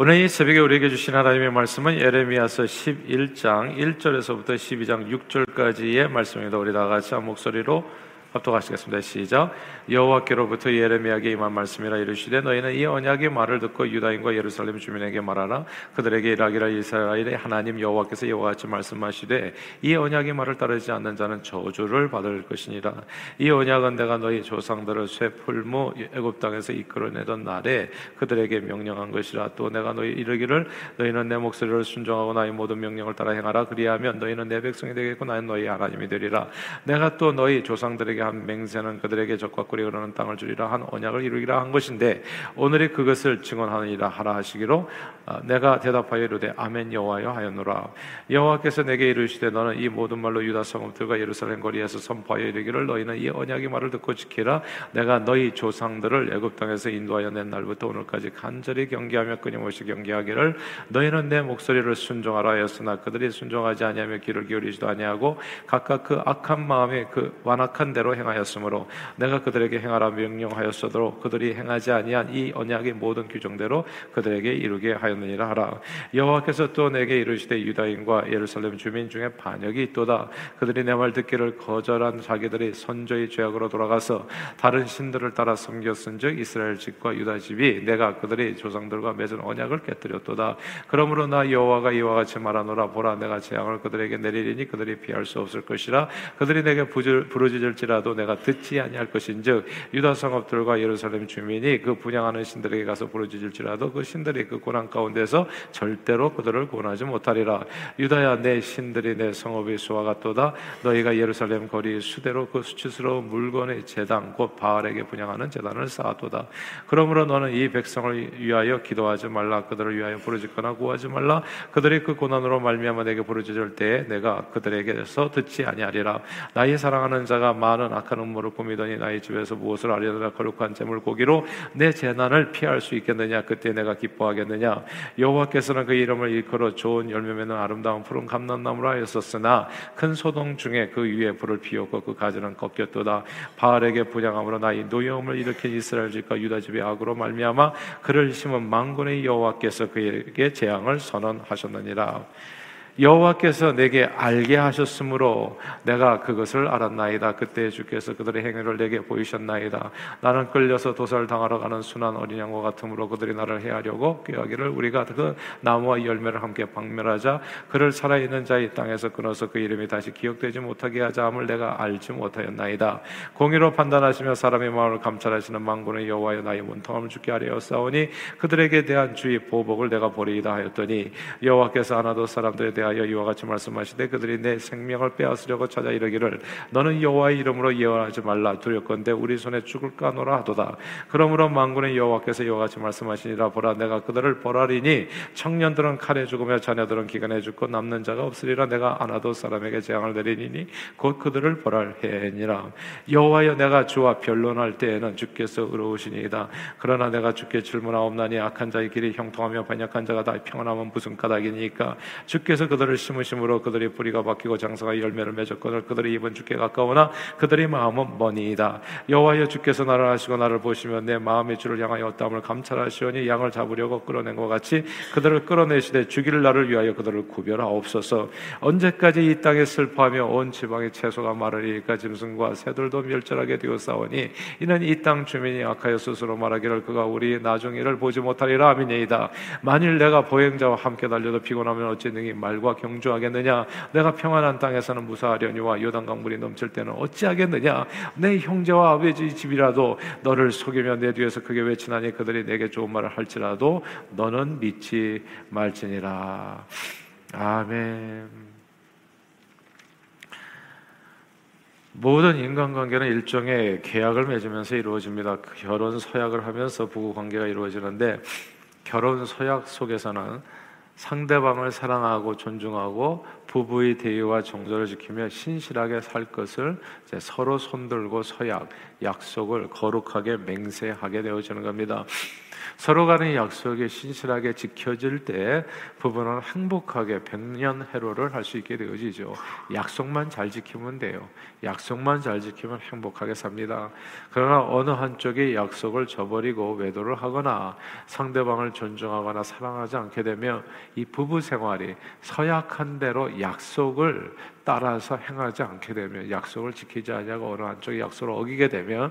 오늘 이 새벽에 우리에게 주신 하나님의 말씀은 예레미야서 11장 1절에서부터 12장 6절까지의 말씀입니다. 우리 다 같이 한 목소리로 합독하시겠습니다. 시작. 여호와께로부터 예레미야에게 임한 말씀이라 이르시되 너희는 이 언약의 말을 듣고 유다인과 예루살렘 주민에게 말하라. 그들에게 이라기라 이스라엘의 하나님 여호와께서 이와 같이 말씀하시되 이 언약의 말을 따르지 않는 자는 저주를 받을 것이니라. 이 언약은 내가 너희 조상들을 쇠 풀무 애굽 땅에서 이끌어내던 날에 그들에게 명령한 것이라. 또 내가 너희 이르기를 너희는 내 목소리를 순종하고 나의 모든 명령을 따라 행하라. 그리하면 너희는 내 백성이 되겠고 나는 너희 하나님이 되리라. 내가 또 너희 조상들에게 한 맹세는 그들에게 적과 꿀이 흐르는 땅을 주리라 한 언약을 이루기라 한 것인데 오늘이 그것을 증언하느니라 하라 하시기로 아, 내가 대답하여 이르되 아멘 여호와여 하였노라. 여호와께서 내게 이르시되 너는 이 모든 말로 유다 성읍들과 예루살렘 거리에서 선포하여 이르기를 너희는 이 언약의 말을 듣고 지키라. 내가 너희 조상들을 애굽 땅에서 인도하여 낸 날부터 오늘까지 간절히 경계하며 끊임없이 경계하기를 너희는 내 목소리를 순종하라 하였으나 그들이 순종하지 아니하며 귀를 기울이지도 아니하고 각각 그 악한 마음에 그 완악한 대로 행하였으므로 내가 그들에게 행하라 명령하였어도 그들이 행하지 아니한 이 언약의 모든 규정대로 그들에게 이루게 하였 느니라 하라. 여호와께서 또 내게 이르시되 유다인과 예루살렘 주민 중에 반역이 있도다. 그들이 내 말 듣기를 거절한 자기들이 선조의 죄악으로 돌아가서 다른 신들을 따라 섬겼은즉 이스라엘 집과 유다 집이 내가 그들의 조상들과 맺은 언약을 깨뜨렸도다. 그러므로 나 여호와가 이와 같이 말하노라. 보라 내가 재앙을 그들에게 내리리니 그들이 피할 수 없을 것이라. 그들이 내게 부르짖을지라도 내가 듣지 아니할 것인즉 유다 성읍들과 예루살렘 주민이 그 분양하는 신들에게 가서 부르짖을지라도 그 신들이 그 고난 가운데 서 절대로 그들을 구원하지 못하리라. 유다야 내 신들이 내 성읍의 수와 같도다. 너희가 예루살렘 거리 수대로 그 수치스러운 물건의 제단 곧 바알에게 분양하는 제단을 쌓았도다. 그러므로 너는 이 백성을 위하여 기도하지 말라. 그들을 위하여 부르짖거나 구하지 말라. 그들이 그 고난으로 말미암아 내게 부르짖을 때에 내가 그들에게서 듣지 아니하리라. 나의 사랑하는 자가 많은 악한 음모를 꾸미더니 나의 집에서 무엇을 하려느라 거룩한 재물 고기로 내 재난을 피할 수 있겠느냐. 그때 내가 기뻐하겠느냐 여호와께서는 그 이름을 일컬어 좋은 열매 맺는 아름다운 푸른 감람나무라 하였었으나 큰 소동 중에 그 위에 불을 피웠고 그 가지는 꺾였도다. 바알에게 분양함으로 나의 노여움을 일으킨 이스라엘 집과 유다 집의 악으로 말미암아 그를 심은 망군의 여호와께서 그에게 재앙을 선언하셨느니라 여호와께서 내게 알게 하셨으므로 내가 그것을 알았나이다. 그때 주께서 그들의 행위를 내게 보이셨나이다. 나는 끌려서 도살 당하러 가는 순한 어린 양과 같으므로 그들이 나를 해하려고 꾀하기를 우리가 그 나무와 열매를 함께 박멸하자 그를 살아있는 자의 땅에서 끊어서 그 이름이 다시 기억되지 못하게 하자 함을 내가 알지 못하였나이다. 공의로 판단하시며 사람의 마음을 감찰하시는 망군의 여호와여 나의 문통함을 하려 싸우니 그들에게 대한 주의 보복을 내가 보리이다 하였더니 여호와께서 하나도 사람들에 대한 대하여 이와 같이 말씀하시되 그들이 내 생명을 빼앗으려고 찾아 이르기를 너는 여호와의 이름으로 예언하지 말라. 두렵건대 우리 손에 죽을까 노라 하도다. 그러므로 만군의 여호와께서 이와 같이 말씀하시니라. 보라 내가 그들을 벌하리니 청년들은 칼에 죽으며 자녀들은 기간에 죽고 남는 자가 없으리라. 내가 아나도 사람에게 재앙을 내리니 곧 그들을 벌할해니라. 여호와여 내가 주와 변론할 때에는 주께서 의로우시니이다. 그러나 내가 주께 질문하옵나니 악한 자의 길이 형통하며 반역한 자가 다 평안하면 무슨 까닭이니까? 주께서 그 그들을 심으심으로 그들이 뿌리가 박히고 장사가 열매를 맺었거늘 그들의 입은 주께 가까우나 그들의 마음은 머니이다. 여호와여 주께서 나를 하시고 나를 보시면 내 마음의 주를 향하여 어땀을 감찰하시오니 양을 잡으려고 끌어낸 것 같이 그들을 끌어내시되 죽일 나를 위하여 그들을 구별하옵소서 언제까지 이 땅에 슬퍼하며 온 지방의 채소가 마르리까 짐승과 새들도 멸절하게 되었사오니 이는 이 땅 주민이 악하여 스스로 말하기를 그가 우리 나중일을 보지 못하리라 아미니이다. 만일 내가 보행자와 함께 달려도 피곤하면 어찌 능히 말과 누가 경주하겠느냐? 내가 평안한 땅에서는 무사하려니와 요단 강 물이 넘칠 때는 어찌하겠느냐? 내 형제와 아버지 집이라도 너를 속이며 내 뒤에서 크게 외치나니 그들이 내게 좋은 말을 할지라도 너는 믿지 말지니라. 아멘. 모든 인간관계는 일종의 계약을 맺으면서 이루어집니다. 결혼 서약을 하면서 부부 관계가 이루어지는데 결혼 서약 속에서는 상대방을 사랑하고 존중하고 부부의 대의와 정서를 지키며 신실하게 살 것을 서로 손들고 서약, 약속을 거룩하게 맹세하게 되어지는 겁니다. 서로 간의 약속이 신실하게 지켜질 때 부부는 행복하게 백년 해로를 할 수 있게 되어지죠. 약속만 잘 지키면 돼요. 약속만 잘 지키면 행복하게 삽니다. 그러나 어느 한쪽이 약속을 저버리고 외도를 하거나 상대방을 존중하거나 사랑하지 않게 되면 이 부부 생활이 서약한 대로 약속을 따라서 행하지 않게 되면 약속을 지키지 않냐고 어느 한쪽이 약속을 어기게 되면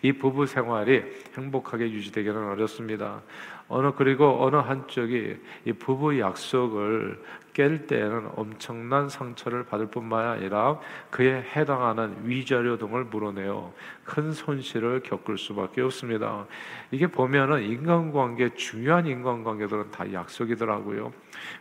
이 부부 생활이 행복하게 유지되기는 어렵습니다. 어느 그리고 어느 한쪽이 이 부부 약속을 깰 때에는 엄청난 상처를 받을 뿐만 아니라 그에 해당하는 위자료 등을 물어내어 큰 손실을 겪을 수밖에 없습니다. 이게 보면은 인간관계 중요한 인간관계들은 다 약속이더라고요.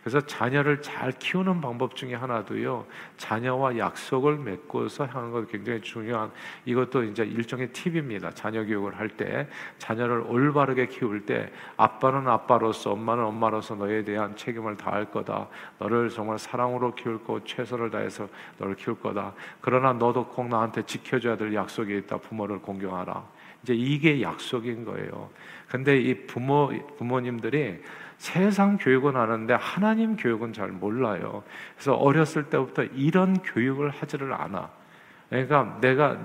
그래서 자녀를 잘 키우는 방법 중에 하나도요. 자녀와 약속을 맺고서 하는 것 굉장히 중요한 이것도 이제 일종의 팁입니다. 자녀 교육을 할 때 자녀를 올바르게 키울 때 아빠는 아빠로서 엄마는 엄마로서 너에 대한 책임을 다할 거다. 너를 정말 사랑으로 키울 거 최선을 다해서 너를 키울 거다. 그러나 너도 꼭 나한테 지켜줘야 될 약속이 있다. 부모를 공경하라. 이제 이게 약속인 거예요. 근데 이 부모 부모님들이 세상 교육은 아는데 하나님 교육은 잘 몰라요. 그래서 어렸을 때부터 이런 교육을 하지를 않아. 그러니까 내가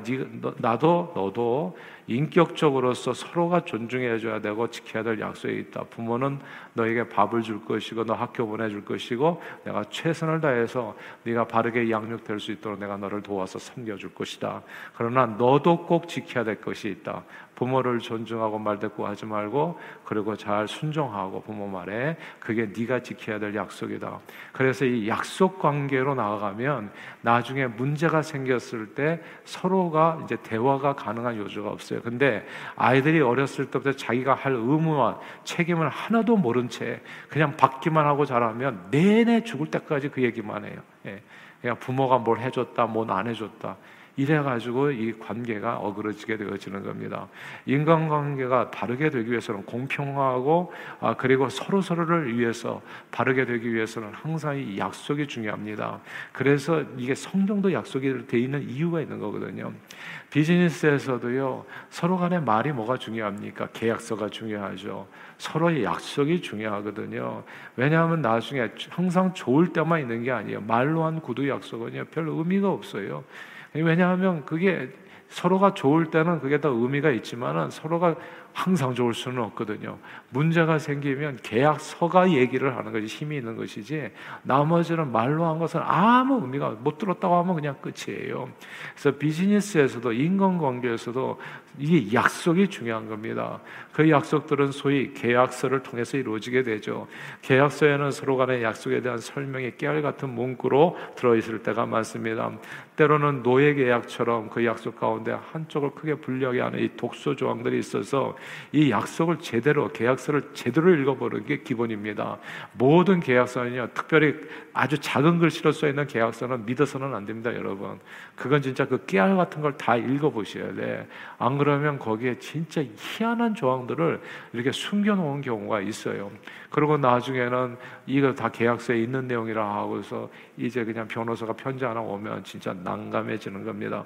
나도 너도 인격적으로서 서로가 존중해 줘야 되고 지켜야 될 약속이 있다. 부모는 너에게 밥을 줄 것이고 너 학교 보내 줄 것이고 내가 최선을 다해서 네가 바르게 양육될 수 있도록 내가 너를 도와서 섬겨 줄 것이다. 그러나 너도 꼭 지켜야 될 것이 있다. 부모를 존중하고 말대꾸하지 말고 그리고 잘 순종하고 부모 말에 그게 네가 지켜야 될 약속이다. 그래서 이 약속 관계로 나아가면 나중에 문제가 생겼을 때 서로가 이제 대화가 가능한 요소가 없어요. 근데 아이들이 어렸을 때부터 자기가 할 의무와 책임을 하나도 모른 채 그냥 받기만 하고 자라면 내내 죽을 때까지 그 얘기만 해요. 예. 그냥 부모가 뭘 해줬다, 뭘 안 해줬다. 이래 가지고 이 관계가 어그러지게 되어지는 겁니다. 인간관계가 바르게 되기 위해서는 공평하고 아, 그리고 서로 서로를 위해서 바르게 되기 위해서는 항상 이 약속이 중요합니다. 그래서 이게 성경도 약속이 돼 있는 이유가 있는 거거든요. 비즈니스에서도요 서로 간의 말이 뭐가 중요합니까? 계약서가 중요하죠. 서로의 약속이 중요하거든요. 왜냐하면 나중에 항상 좋을 때만 있는 게 아니에요. 말로 한 구두 약속은요 별 의미가 없어요. 왜냐하면 그게 서로가 좋을 때는 그게 더 의미가 있지만은 서로가 항상 좋을 수는 없거든요. 문제가 생기면 계약서가 얘기를 하는 것이 힘이 있는 것이지 나머지는 말로 한 것은 아무 의미가 못 들었다고 하면 그냥 끝이에요. 그래서 비즈니스에서도 인간관계에서도 이게 약속이 중요한 겁니다. 그 약속들은 소위 계약서를 통해서 이루어지게 되죠. 계약서에는 서로 간의 약속에 대한 설명이 깨알 같은 문구로 들어있을 때가 많습니다. 때로는 노예 계약처럼 그 약속 가운데 한쪽을 크게 불리하게 하는 이 독소 조항들이 있어서 이 약속을 제대로 계약서를 제대로 읽어보는 게 기본입니다. 모든 계약서는요, 특별히 아주 작은 글씨로 써 있는 계약서는 믿어서는 안 됩니다, 여러분. 그건 진짜 그 깨알 같은 걸 다 읽어보셔야 돼. 안 그러 면 거기에 진짜 희한한 조항들을 이렇게 숨겨놓은 경우가 있어요. 그리고 나중에는 이거 다 계약서에 있는 내용이라 하고서 이제 그냥 변호사가 편지 하나 오면 진짜 난감해지는 겁니다.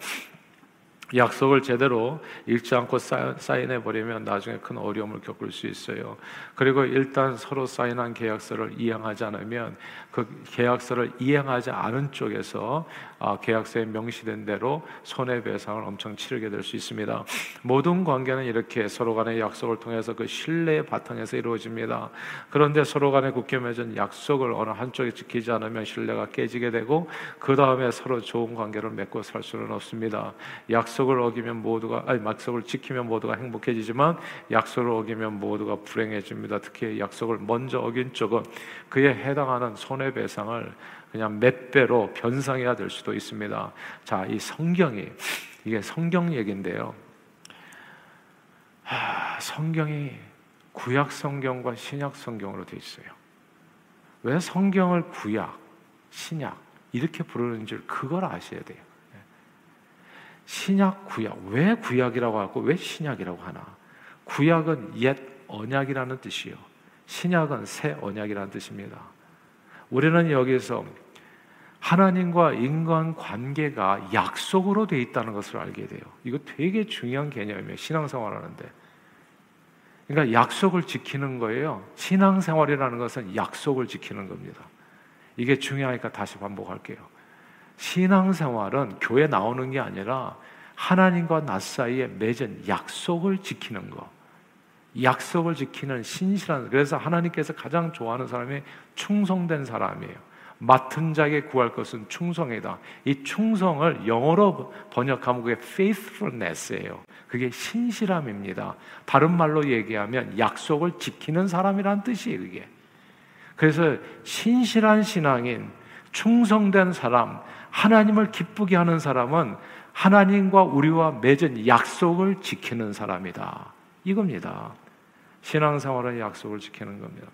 약속을 제대로 읽지 않고 사인해 버리면 나중에 큰 어려움을 겪을 수 있어요. 그리고 일단 서로 사인한 계약서를 이행하지 않으면 그 계약서를 이행하지 않은 쪽에서 아, 계약서에 명시된 대로 손해배상을 엄청 치르게 될 수 있습니다. 모든 관계는 이렇게 서로 간의 약속을 통해서 그 신뢰의 바탕에서 이루어집니다. 그런데 서로 간에 굳게 맺은 약속을 어느 한쪽이 지키지 않으면 신뢰가 깨지게 되고 그 다음에 서로 좋은 관계를 맺고 살 수는 없습니다. 약속을 어기면 모두가 아니 약속을 지키면 모두가 행복해지지만 약속을 어기면 모두가 불행해집니다. 특히 약속을 먼저 어긴 쪽은 그에 해당하는 손해 배상을 그냥 몇 배로 변상해야 될 수도 있습니다. 자, 이 성경이 이게 성경 얘기인데요. 하, 성경이 구약 성경과 신약 성경으로 되어 있어요. 왜 성경을 구약, 신약 이렇게 부르는지 그걸 아셔야 돼요. 신약, 구약 왜 구약이라고 하고 왜 신약이라고 하나? 구약은 옛 언약이라는 뜻이요. 신약은 새 언약이라는 뜻입니다. 우리는 여기서 하나님과 인간 관계가 약속으로 돼 있다는 것을 알게 돼요. 이거 되게 중요한 개념이에요. 신앙생활 하는데. 그러니까 약속을 지키는 거예요. 신앙생활이라는 것은 약속을 지키는 겁니다. 이게 중요하니까 다시 반복할게요. 신앙생활은 교회 나오는 게 아니라 하나님과 나 사이에 맺은 약속을 지키는 거. 약속을 지키는 신실한 그래서 하나님께서 가장 좋아하는 사람이 충성된 사람이에요. 맡은 자에게 구할 것은 충성이다. 이 충성을 영어로 번역하면 그게 faithfulness예요. 그게 신실함입니다. 다른 말로 얘기하면 약속을 지키는 사람이란 뜻이에요, 그게. 그래서 신실한 신앙인, 충성된 사람, 하나님을 기쁘게 하는 사람은 하나님과 우리와 맺은 약속을 지키는 사람이다. 이겁니다. 신앙생활은 약속을 지키는 겁니다.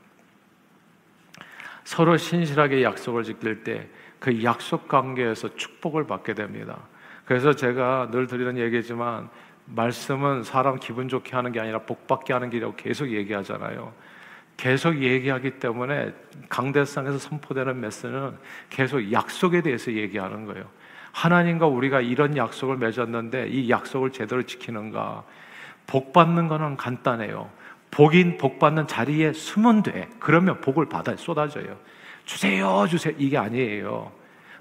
서로 신실하게 약속을 지킬 때 그 약속 관계에서 축복을 받게 됩니다. 그래서 제가 늘 드리는 얘기지만 말씀은 사람 기분 좋게 하는 게 아니라 복 받게 하는 길이라고 계속 얘기하잖아요. 계속 얘기하기 때문에 강대상에서 선포되는 메시지는 계속 약속에 대해서 얘기하는 거예요. 하나님과 우리가 이런 약속을 맺었는데 이 약속을 제대로 지키는가? 복 받는 거는 간단해요. 복인 복 받는 자리에 숨면 돼. 그러면 복을 받아 쏟아져요. 주세요, 주세요. 이게 아니에요.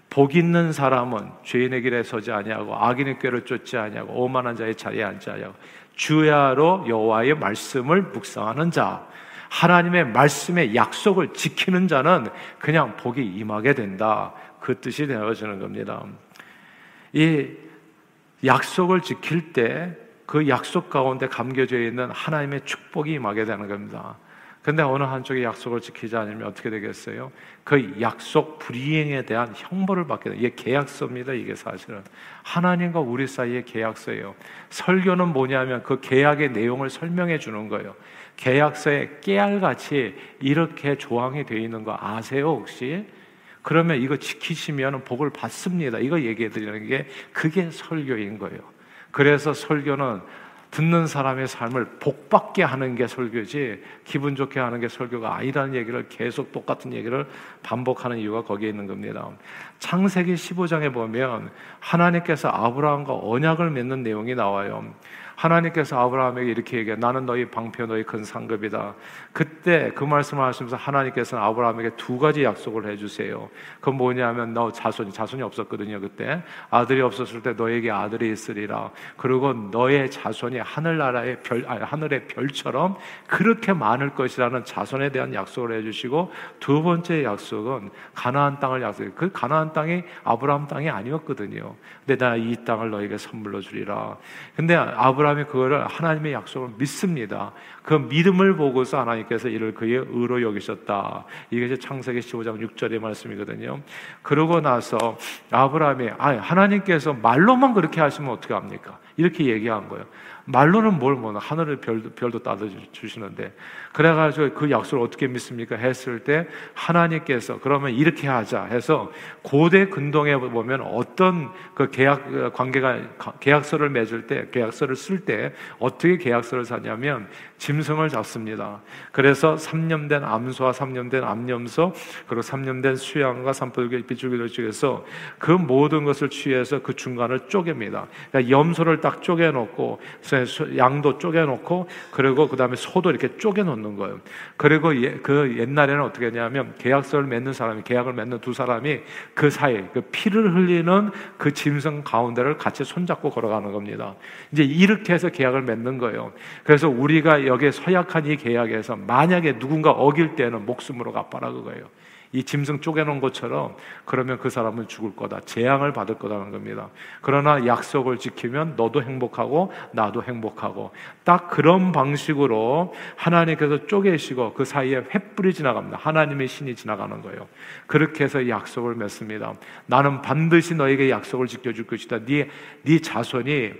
복 있는 사람은 죄인의 길에 서지 아니하고 악인의 꾀를 쫓지 아니하고 오만한 자의 자리에 앉지 아니하고 주야로 여호와의 말씀을 묵상하는 자. 하나님의 말씀의 약속을 지키는 자는 그냥 복이 임하게 된다. 그 뜻이 되어지는 겁니다. 이 약속을 지킬 때 그 약속 가운데 감겨져 있는 하나님의 축복이 임하게 되는 겁니다. 근데 어느 한쪽의 약속을 지키지 않으면 어떻게 되겠어요? 그 약속 불이행에 대한 형벌을 받게 돼요. 이게 계약서입니다. 이게 사실은 하나님과 우리 사이의 계약서예요. 설교는 뭐냐면 그 계약의 내용을 설명해 주는 거예요. 계약서에 깨알같이 이렇게 조항이 되어 있는 거 아세요 혹시? 그러면 이거 지키시면 복을 받습니다. 이거 얘기해 드리는 게 그게 설교인 거예요. 그래서 설교는 듣는 사람의 삶을 복받게 하는 게 설교지 기분 좋게 하는 게 설교가 아니라는 얘기를 계속 똑같은 얘기를 반복하는 이유가 거기에 있는 겁니다. 창세기 15장에 보면 하나님께서 아브라함과 언약을 맺는 내용이 나와요. 하나님께서 아브라함에게 이렇게 얘기해 나는 너희 방패 너희 큰 상급이다. 그때 그 말씀을 하시면서 하나님께서는 아브라함에게 두 가지 약속을 해주세요. 그건 뭐냐면 너 자손이 자손이 없었거든요 그때 아들이 없었을 때 너에게 아들이 있으리라. 그리고 너의 자손이 하늘나라의 별 아니, 하늘의 별처럼 그렇게 많을 것이라는 자손에 대한 약속을 해주시고 두 번째 약속은 가나안 땅을 약속해. 그 가나안 땅이 아브라함 땅이 아니었거든요. 근데 나 이 땅을 너에게 선물로 주리라. 근데 아브라함 아브라함이 그거를 하나님의 약속을 믿습니다. 그 믿음을 보고서 하나님께서 이를 그의 의로 여기셨다. 이게 이제 창세기 15장 6절의 말씀이거든요. 그러고 나서 아브라함이 아 하나님께서 말로만 그렇게 하시면 어떻게 합니까? 이렇게 얘기한 거예요. 말로는 뭘 뭐, 하늘의 별도, 별도 따져 주시는데. 그래가지고 그 약속을 어떻게 믿습니까? 했을 때 하나님께서 그러면 이렇게 하자 해서 고대 근동에 보면 어떤 그 계약 관계가, 계약서를 맺을 때, 계약서를 쓸 때 어떻게 계약서를 사냐면 짐승을 잡습니다. 그래서 3년 된 암소와 3년 된 암염소, 그리고 3년 된 수양과 산불기, 비줄기를 쪼개서 그 모든 것을 취해서 그 중간을 쪼갭니다. 그러니까 염소를 딱 쪼개놓고 양도 쪼개놓고 그리고 그 다음에 소도 이렇게 쪼개놓는 거예요. 그리고 예, 그 옛날에는 어떻게 했냐면 계약서를 맺는 사람이 계약을 맺는 두 사람이 그 사이 그 피를 흘리는 그 짐승 가운데를 같이 손잡고 걸어가는 겁니다. 이제 이렇게 해서 계약을 맺는 거예요. 그래서 우리가 여기에 서약한 이 계약에서 만약에 누군가 어길 때는 목숨으로 갚아라 그거예요. 이 짐승 쪼개놓은 것처럼 그러면 그 사람은 죽을 거다. 재앙을 받을 거다는 겁니다. 그러나 약속을 지키면 너도 행복하고 나도 행복하고 딱 그런 방식으로 하나님께서 쪼개시고 그 사이에 횃불이 지나갑니다. 하나님의 신이 지나가는 거예요. 그렇게 해서 약속을 맺습니다. 나는 반드시 너에게 약속을 지켜줄 것이다. 네, 네 자손이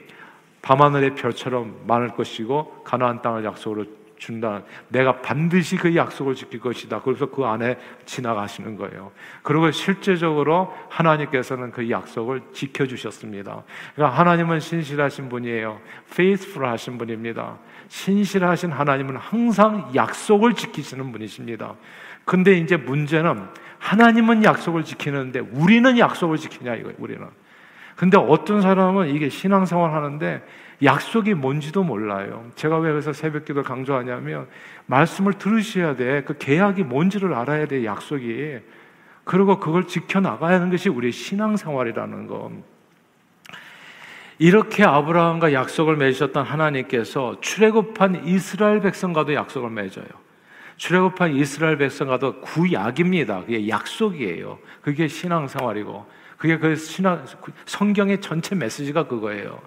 밤하늘의 별처럼 많을 것이고 가나안 땅을 약속으로 준다. 내가 반드시 그 약속을 지킬 것이다. 그래서 그 안에 지나가시는 거예요. 그리고 실제적으로 하나님께서는 그 약속을 지켜주셨습니다. 그러니까 하나님은 신실하신 분이에요. faithful 하신 분입니다. 신실하신 하나님은 항상 약속을 지키시는 분이십니다. 근데 이제 문제는 하나님은 약속을 지키는데 우리는 약속을 지키냐 이거예요. 우리는. 근데 어떤 사람은 이게 신앙생활 하는데 약속이 뭔지도 몰라요. 제가 왜 그래서 새벽 기도 강조하냐면 말씀을 들으셔야 돼. 그 계약이 뭔지를 알아야 돼, 약속이. 그리고 그걸 지켜나가야 하는 것이 우리의 신앙생활이라는 거. 이렇게 아브라함과 약속을 맺으셨던 하나님께서 출애굽한 이스라엘 백성과도 약속을 맺어요. 출애굽한 이스라엘 백성과도 구약입니다. 그게 약속이에요. 그게 신앙생활이고 그게 그 신앙 성경의 전체 메시지가 그거예요.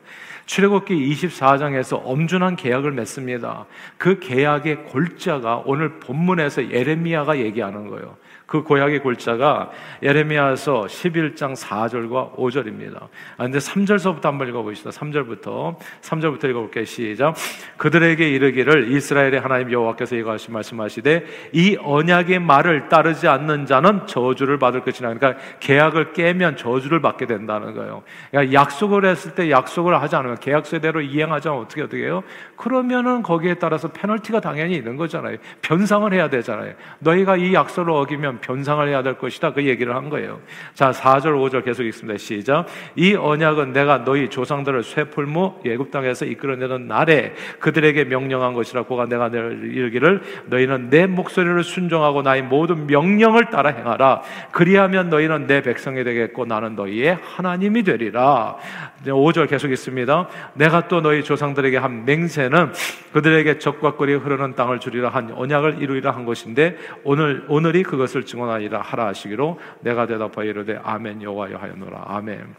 출애굽기 24장에서 엄준한 계약을 맺습니다. 그 계약의 골자가 오늘 본문에서 예레미야가 얘기하는 거예요. 그 고약의 골자가 예레미야서 11장 4절과 5절입니다. 아, 근데 3절서부터 한번 읽어보시다. 3절부터 3절부터 읽어볼게요. 시작. 그들에게 이르기를 이스라엘의 하나님 여호와께서 이거하시 말씀하시되 이 언약의 말을 따르지 않는 자는 저주를 받을 것이나 그러니까 계약을 깨면 저주를 받게 된다는 거예요. 그러니까 약속을 했을 때 약속을 하지 않으면 계약서대로 이행하지 않으면 어떻게 어떻게 해요? 그러면은 거기에 따라서 페널티가 당연히 있는 거잖아요. 변상을 해야 되잖아요. 너희가 이 약속을 어기면 변상을 해야 될 것이다. 그 얘기를 한 거예요. 자, 4절, 5절 계속 읽습니다. 시작. 이 언약은 내가 너희 조상들을 쇠풀무 예굽 땅에서 이끌어내는 날에 그들에게 명령한 것이라 고가 내가 이르기를 너희는 내 목소리를 순종하고 나의 모든 명령을 따라 행하라. 그리하면 너희는 내 백성이 되겠고 나는 너희의 하나님이 되리라. 5절 계속 있습니다. 내가 또 너희 조상들에게 한 맹세는 그들에게 적과 꿀이 흐르는 땅을 주리라 한 언약을 이루리라 한 것인데 오늘 오늘이 그것을 증언하리라 하라 하시기로 내가 대답하여 이르되 아멘 여호와여 하였노라 아멘.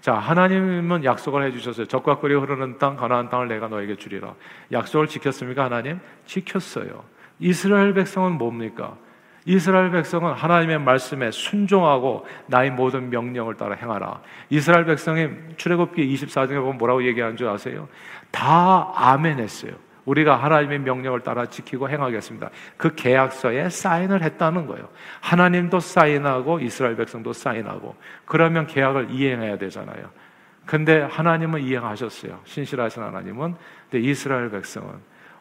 자 하나님은 약속을 해주셨어요. 적과 꿀이 흐르는 땅 가나안 땅을 내가 너에게 주리라. 약속을 지켰습니까 하나님? 지켰어요. 이스라엘 백성은 뭡니까? 이스라엘 백성은 하나님의 말씀에 순종하고 나의 모든 명령을 따라 행하라. 이스라엘 백성이 출애굽기 24장에 보면 뭐라고 얘기하는 줄 아세요? 다 아멘 했어요. 우리가 하나님의 명령을 따라 지키고 행하겠습니다. 그 계약서에 사인을 했다는 거예요. 하나님도 사인하고 이스라엘 백성도 사인하고 그러면 계약을 이행해야 되잖아요. 근데 하나님은 이행하셨어요. 신실하신 하나님은. 근데 이스라엘 백성은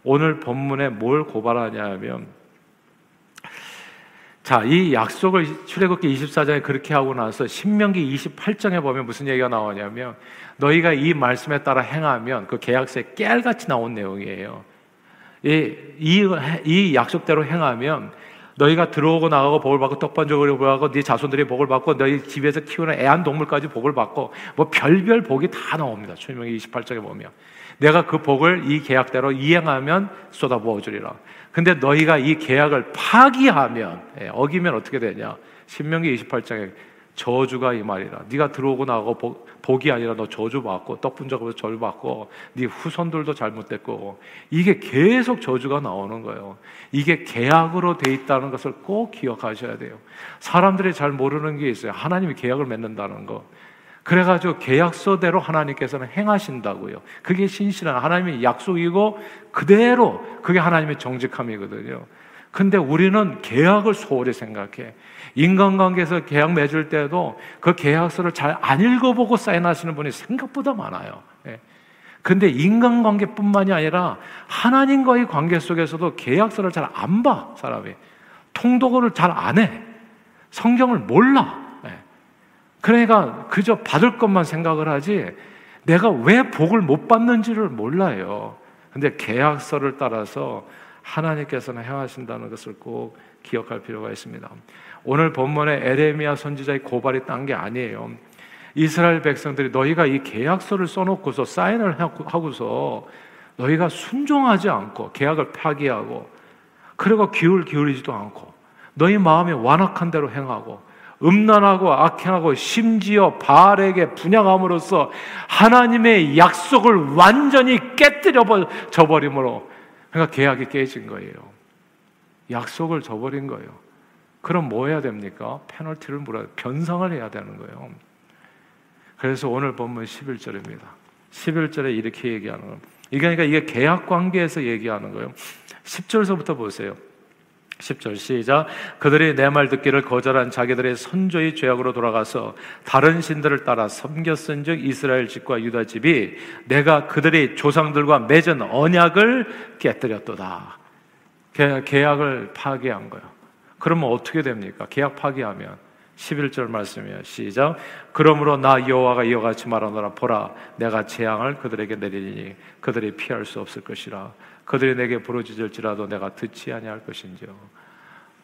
오늘 본문에 뭘 고발하냐면 자, 이 약속을 출애굽기 24장에 그렇게 하고 나서 신명기 28장에 보면 무슨 얘기가 나오냐면 너희가 이 말씀에 따라 행하면 그 계약서에 깨알같이 나온 내용이에요. 이, 이, 이 약속대로 행하면 너희가 들어오고 나가고 복을 받고 떡반죽을 복하고 네 자손들이 복을 받고 너희 집에서 키우는 애완동물까지 복을 받고 뭐 별별 복이 다 나옵니다. 출명기 28장에 보면 내가 그 복을 이 계약대로 이행하면 쏟아부어 주리라. 근데 너희가 이 계약을 파기하면 예, 어기면 어떻게 되냐? 신명기 28장에 저주가 이 말이라. 네가 들어오고 나가고 복, 복이 아니라 너 저주 받고 떡 분적으로 저주 받고 네 후손들도 잘못됐고 이게 계속 저주가 나오는 거예요. 이게 계약으로 돼 있다는 것을 꼭 기억하셔야 돼요. 사람들이 잘 모르는 게 있어요. 하나님이 계약을 맺는다는 거. 그래가지고 계약서대로 하나님께서는 행하신다고요. 그게 신실한 하나님의 약속이고 그대로 그게 하나님의 정직함이거든요. 근데 우리는 계약을 소홀히 생각해. 인간관계에서 계약 맺을 때도 그 계약서를 잘 안 읽어보고 사인하시는 분이 생각보다 많아요. 예. 근데 인간관계뿐만이 아니라 하나님과의 관계 속에서도 계약서를 잘 안 봐, 사람이. 통독을 잘안 해. 성경을 몰라. 그러니까 그저 받을 것만 생각을 하지 내가 왜 복을 못 받는지를 몰라요. 근데 계약서를 따라서 하나님께서는 행하신다는 것을 꼭 기억할 필요가 있습니다. 오늘 본문에 에레미야 선지자의 고발이 딴 게 아니에요. 이스라엘 백성들이 너희가 이 계약서를 써놓고서 사인을 하고서 너희가 순종하지 않고 계약을 파기하고 그리고 기울 기울이지도 않고 너희 마음이 완악한 대로 행하고 음란하고 악행하고 심지어 바알에게 분양함으로써 하나님의 약속을 완전히 깨뜨려 버림으로 그러니까 계약이 깨진 거예요. 약속을 저버린 거예요. 그럼 뭐 해야 됩니까? 페널티를 물어야 변상을 해야 되는 거예요. 그래서 오늘 본문 11절입니다. 11절에 이렇게 얘기하는. 이게 그러니까 이게 계약 관계에서 얘기하는 거예요. 10절서부터 보세요. 10절 시작 그들이 내 말 듣기를 거절한 자기들의 선조의 죄악으로 돌아가서 다른 신들을 따라 섬겼은즉 이스라엘 집과 유다 집이 내가 그들의 조상들과 맺은 언약을 깨뜨렸도다. 계약을 파기한 거예요. 그러면 어떻게 됩니까? 계약 파기하면 11절 말씀이에요. 시작. 그러므로 나 여호와가 이와 같이 말하노라 보라 내가 재앙을 그들에게 내리니 그들이 피할 수 없을 것이라 그들이 내게 부르짖을지라도 내가 듣지 아니할 것인지요.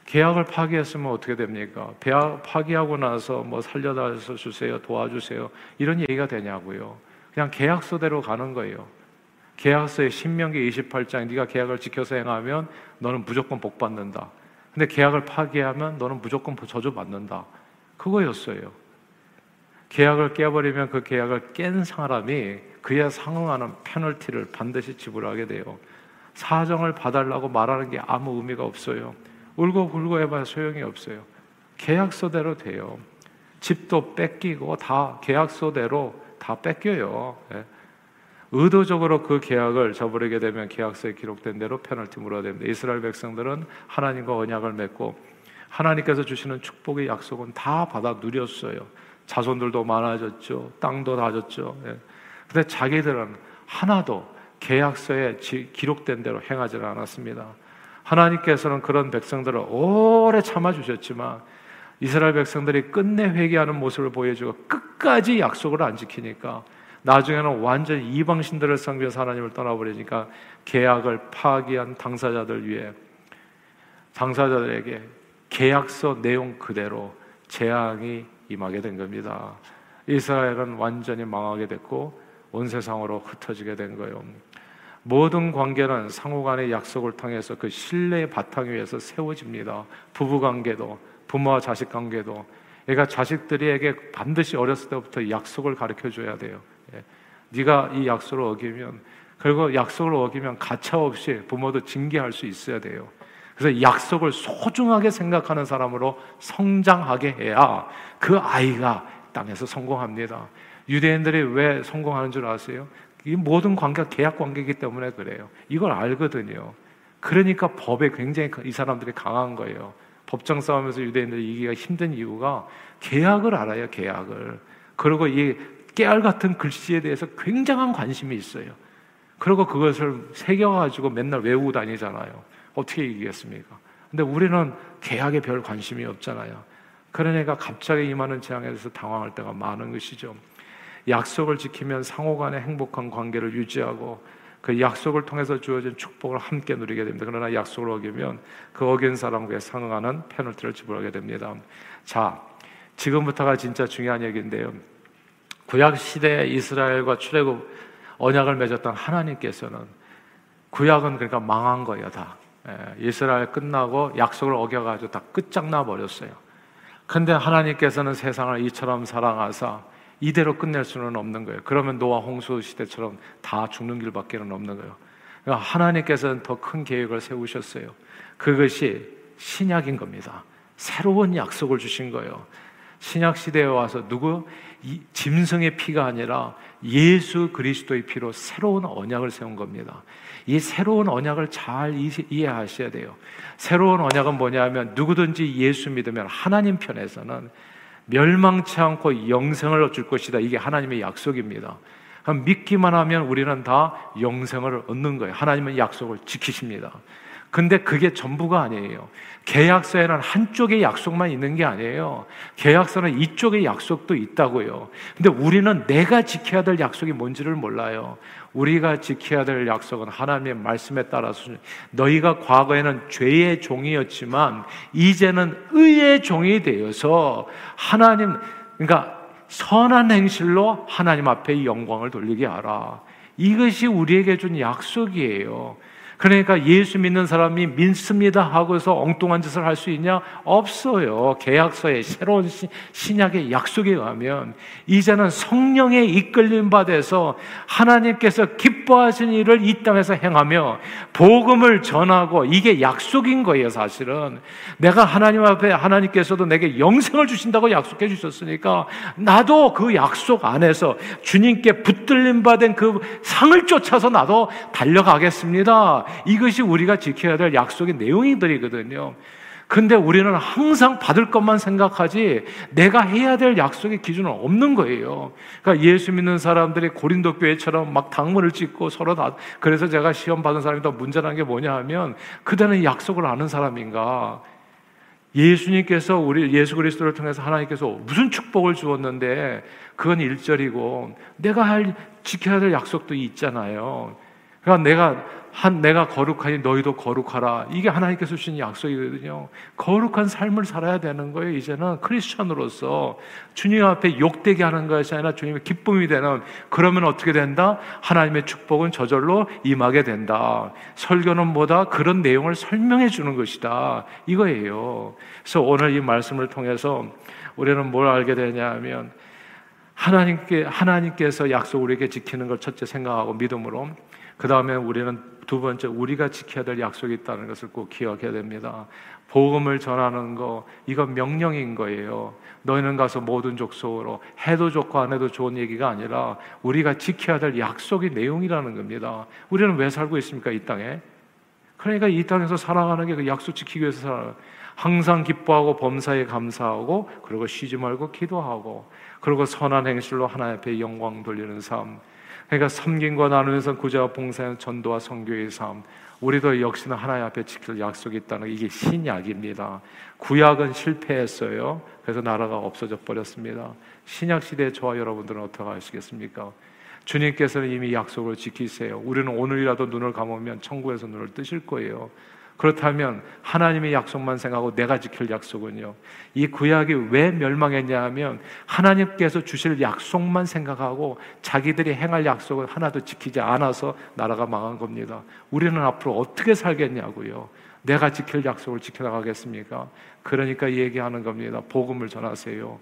계약을 파기했으면 어떻게 됩니까? 계약 파기하고 나서 뭐 살려달서 주세요, 도와주세요 이런 얘기가 되냐고요. 그냥 계약서대로 가는 거예요. 계약서에 신명기 28장 네가 계약을 지켜서 행하면 너는 무조건 복 받는다. 근데 계약을 파기하면 너는 무조건 저주 받는다. 그거였어요. 계약을 깨버리면 그 계약을 깬 사람이 그에 상응하는 페널티를 반드시 지불하게 돼요. 사정을 봐달라고 말하는 게 아무 의미가 없어요. 울고 불고 해봐야 소용이 없어요. 계약서대로 돼요. 집도 뺏기고 다 계약서대로 다 뺏겨요. 예. 의도적으로 그 계약을 저버리게 되면 계약서에 기록된 대로 페널티 물어야 됩니다. 이스라엘 백성들은 하나님과 언약을 맺고 하나님께서 주시는 축복의 약속은 다 받아 누렸어요. 자손들도 많아졌죠. 땅도 다졌죠. 예. 근데 자기들은 하나도 계약서에 기록된 대로 행하지 않았습니다. 하나님께서는 그런 백성들을 오래 참아 주셨지만 이스라엘 백성들이 끝내 회개하는 모습을 보여주고 끝까지 약속을 안 지키니까 나중에는 완전 이방 신들을 섬겨서 하나님을 떠나버리니까 계약을 파기한 당사자들 위해 당사자들에게 계약서 내용 그대로 재앙이 임하게 된 겁니다. 이스라엘은 완전히 망하게 됐고 온 세상으로 흩어지게 된 거예요. 모든 관계는 상호 간의 약속을 통해서 그 신뢰의 바탕 위에서 세워집니다. 부부 관계도, 부모와 자식 관계도. 그러니까 자식들에게 반드시 어렸을 때부터 약속을 가르쳐 줘야 돼요. 예. 네가 이 약속을 어기면 그리고 약속을 어기면 가차 없이 부모도 징계할 수 있어야 돼요. 그래서 약속을 소중하게 생각하는 사람으로 성장하게 해야 그 아이가 땅에서 성공합니다. 유대인들이 왜 성공하는 줄 아세요? 이 모든 관계가 계약 관계이기 때문에 그래요. 이걸 알거든요. 그러니까 법에 굉장히 이 사람들이 강한 거예요. 법정 싸움에서 유대인들이 이기가 힘든 이유가 계약을 알아요, 계약을. 그리고 이 깨알 같은 글씨에 대해서 굉장한 관심이 있어요. 그리고 그것을 새겨가지고 맨날 외우고 다니잖아요. 어떻게 이기겠습니까? 근데 우리는 계약에 별 관심이 없잖아요. 그러니까 갑자기 임하는 재앙에 대해서 당황할 때가 많은 것이죠. 약속을 지키면 상호 간의 행복한 관계를 유지하고 그 약속을 통해서 주어진 축복을 함께 누리게 됩니다. 그러나 약속을 어기면 그 어긴 사람과 상응하는 페널티를 지불하게 됩니다. 자, 지금부터가 진짜 중요한 얘기인데요. 구약 시대 이스라엘과 출애굽 언약을 맺었던 하나님께서는 구약은 그러니까 망한 거예요, 다. 예, 이스라엘 끝나고 약속을 어겨가지고 다 끝장나 버렸어요. 근데 하나님께서는 세상을 이처럼 사랑하사 이대로 끝낼 수는 없는 거예요. 그러면 노아 홍수 시대처럼 다 죽는 길밖에는 없는 거예요. 그러니까 하나님께서는 더 큰 계획을 세우셨어요. 그것이 신약인 겁니다. 새로운 약속을 주신 거예요. 신약 시대에 와서 누구 짐승의 피가 아니라 예수 그리스도의 피로 새로운 언약을 세운 겁니다. 이 새로운 언약을 잘 이해하셔야 돼요. 새로운 언약은 뭐냐면 누구든지 예수 믿으면 하나님 편에서는 멸망치 않고 영생을 얻을 것이다. 이게 하나님의 약속입니다. 믿기만 하면 우리는 다 영생을 얻는 거예요. 하나님은 약속을 지키십니다. 근데 그게 전부가 아니에요. 계약서에는 한쪽의 약속만 있는 게 아니에요. 계약서는 이쪽의 약속도 있다고요. 근데 우리는 내가 지켜야 될 약속이 뭔지를 몰라요. 우리가 지켜야 될 약속은 하나님의 말씀에 따라서 너희가 과거에는 죄의 종이었지만 이제는 의의 종이 되어서 하나님 그러니까 선한 행실로 하나님 앞에 영광을 돌리게 하라. 이것이 우리에게 준 약속이에요. 그러니까 예수 믿는 사람이 믿습니다 하고서 엉뚱한 짓을 할 수 있냐? 없어요. 계약서에 새로운 신약의 약속에 의하면 이제는 성령의 이끌림 받아서 하나님께서 기뻐하신 일을 이 땅에서 행하며 복음을 전하고 이게 약속인 거예요, 사실은. 내가 하나님 앞에 하나님께서도 내게 영생을 주신다고 약속해 주셨으니까 나도 그 약속 안에서 주님께 붙들림 받은 그 상을 쫓아서 나도 달려가겠습니다. 이것이 우리가 지켜야 될 약속의 내용이들이거든요. 근데 우리는 항상 받을 것만 생각하지 내가 해야 될 약속의 기준은 없는 거예요. 그러니까 예수 믿는 사람들이 고린도 교회처럼 막 당문을 찍고 서로 다 그래서 제가 시험 받은 사람이 더 문제라는 게 뭐냐 하면 그대는 약속을 아는 사람인가? 예수님께서 우리 예수 그리스도를 통해서 하나님께서 무슨 축복을 주었는데 그건 일절이고 내가 할 지켜야 될 약속도 있잖아요. 그러니까 내가 한 내가 거룩하니 너희도 거룩하라. 이게 하나님께서 주신 약속이거든요. 거룩한 삶을 살아야 되는 거예요. 이제는 크리스천으로서 주님 앞에 욕되게 하는 것이 아니라 주님의 기쁨이 되는 그러면 어떻게 된다? 하나님의 축복은 저절로 임하게 된다. 설교는 뭐다? 그런 내용을 설명해 주는 것이다. 이거예요. 그래서 오늘 이 말씀을 통해서 우리는 뭘 알게 되냐면 하나님께 하나님께서 약속 우리에게 지키는 걸 첫째 생각하고 믿음으로 그 다음에 우리는 두 번째 우리가 지켜야 될 약속이 있다는 것을 꼭 기억해야 됩니다. 복음을 전하는 거 이건 명령인 거예요. 너희는 가서 모든 족속으로 해도 좋고 안 해도 좋은 얘기가 아니라 우리가 지켜야 될 약속의 내용이라는 겁니다. 우리는 왜 살고 있습니까 이 땅에? 그러니까 이 땅에서 살아가는 게 그 약속 지키기 위해서 살아. 항상 기뻐하고 범사에 감사하고 그리고 쉬지 말고 기도하고 그리고 선한 행실로 하나님 앞에 영광 돌리는 삶. 그러니까 섬김과 나누면서 구제와 봉사하는 전도와 성교의 삶. 우리도 역시나 하나님 앞에 지킬 약속이 있다는 이게 신약입니다. 구약은 실패했어요. 그래서 나라가 없어져 버렸습니다. 신약 시대에 저와 여러분들은 어떻게 하시겠습니까? 주님께서는 이미 약속을 지키세요. 우리는 오늘이라도 눈을 감으면 천국에서 눈을 뜨실 거예요. 그렇다면 하나님의 약속만 생각하고 내가 지킬 약속은요. 이 구약이 왜 멸망했냐 하면 하나님께서 주실 약속만 생각하고 자기들이 행할 약속을 하나도 지키지 않아서 나라가 망한 겁니다. 우리는 앞으로 어떻게 살겠냐고요. 내가 지킬 약속을 지켜나가겠습니까? 그러니까 얘기하는 겁니다. 복음을 전하세요.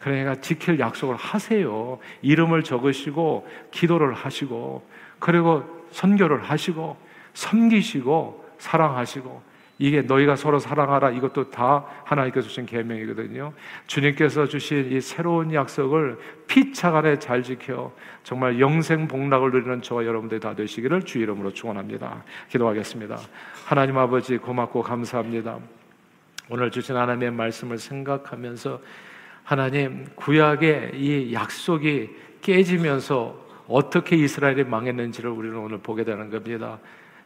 그러니까 지킬 약속을 하세요. 이름을 적으시고 기도를 하시고 그리고 선교를 하시고 섬기시고 사랑하시고 이게 너희가 서로 사랑하라 이것도 다 하나님께서 주신 계명이거든요. 주님께서 주신 이 새로운 약속을 피차간에 잘 지켜 정말 영생 복락을 누리는 저와 여러분들 다 되시기를 주 이름으로 축원합니다. 기도하겠습니다. 하나님 아버지 고맙고 감사합니다. 오늘 주신 하나님의 말씀을 생각하면서 하나님 구약의 이 약속이 깨지면서 어떻게 이스라엘이 망했는지를 우리는 오늘 보게 되는 겁니다.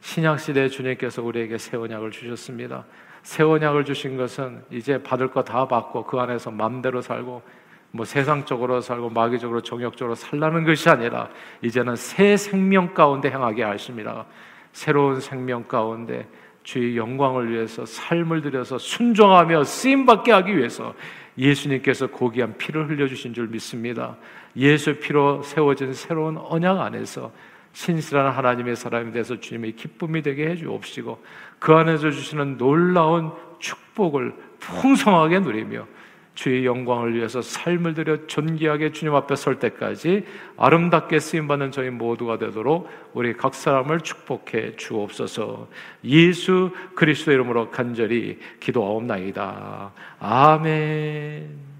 신약 시대 주님께서 우리에게 새 언약을 주셨습니다. 새 언약을 주신 것은 이제 받을 거 다 받고 그 안에서 마음대로 살고 뭐 세상적으로 살고 마귀적으로 정욕적으로 살라는 것이 아니라 이제는 새 생명 가운데 행하게 하십니다. 새로운 생명 가운데 주의 영광을 위해서 삶을 들여서 순종하며 쓰임 받게 하기 위해서 예수님께서 고귀한 피를 흘려 주신 줄 믿습니다. 예수 피로 세워진 새로운 언약 안에서 신실한 하나님의 사람이 돼서 주님의 기쁨이 되게 해 주옵시고 그 안에서 주시는 놀라운 축복을 풍성하게 누리며 주의 영광을 위해서 삶을 들여 존귀하게 주님 앞에 설 때까지 아름답게 쓰임 받는 저희 모두가 되도록 우리 각 사람을 축복해 주옵소서. 예수 그리스도 이름으로 간절히 기도하옵나이다. 아멘.